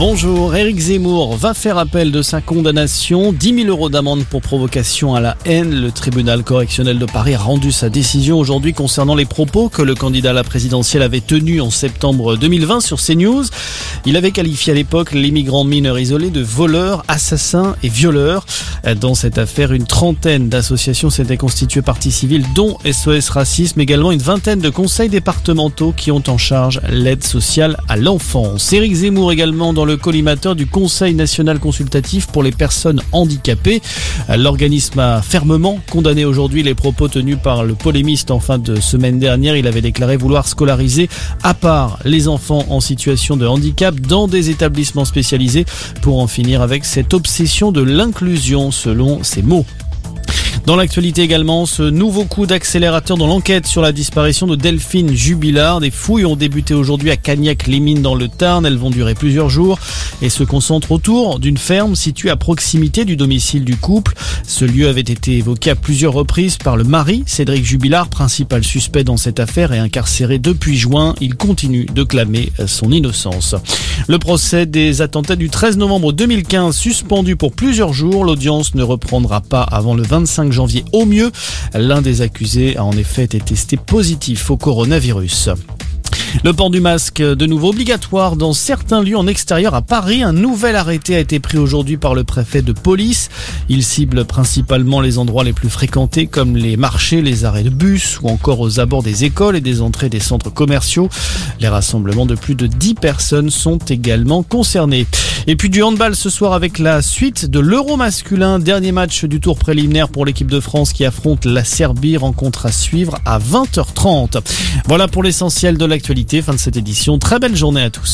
Bonjour, Éric Zemmour va faire appel de sa condamnation. 10 000 euros d'amende pour provocation à la haine. Le tribunal correctionnel de Paris a rendu sa décision aujourd'hui concernant les propos que le candidat à la présidentielle avait tenus en septembre 2020 sur CNews. Il avait qualifié à l'époque les migrants mineurs isolés de voleurs, assassins et violeurs. Dans cette affaire, une trentaine d'associations s'étaient constituées partie civile, dont SOS Racisme, également une vingtaine de conseils départementaux qui ont en charge l'aide sociale à l'enfance. Éric Zemmour également dans le le collimateur du Conseil national consultatif pour les personnes handicapées. L'organisme a fermement condamné aujourd'hui les propos tenus par le polémiste en fin de semaine dernière. Il avait déclaré vouloir scolariser à part les enfants en situation de handicap dans des établissements spécialisés pour en finir avec cette obsession de l'inclusion selon ses mots. Dans l'actualité également, ce nouveau coup d'accélérateur dans l'enquête sur la disparition de Delphine Jubilard. Des fouilles ont débuté aujourd'hui à Cagnac-les-Mines dans le Tarn. Elles vont durer plusieurs jours et se concentrent autour d'une ferme située à proximité du domicile du couple. Ce lieu avait été évoqué à plusieurs reprises par le mari, Cédric Jubilard, principal suspect dans cette affaire et incarcéré depuis juin. Il continue de clamer son innocence. Le procès des attentats du 13 novembre 2015 suspendu pour plusieurs jours. L'audience ne reprendra pas avant le 25 janvier au mieux. L'un des accusés a en effet été testé positif au coronavirus. Le port du masque de nouveau obligatoire dans certains lieux en extérieur à Paris. Un nouvel arrêté a été pris aujourd'hui par le préfet de police. Il cible principalement les endroits les plus fréquentés comme les marchés, les arrêts de bus ou encore aux abords des écoles et des entrées des centres commerciaux. Les rassemblements de plus de 10 personnes sont également concernés. Et puis du handball ce soir avec la suite de l'Euro masculin. Dernier match du tour préliminaire pour l'équipe de France qui affronte la Serbie. Rencontre à suivre à 20h30. Voilà pour l'essentiel de l'actualité. Fin de cette édition. Très belle journée à tous.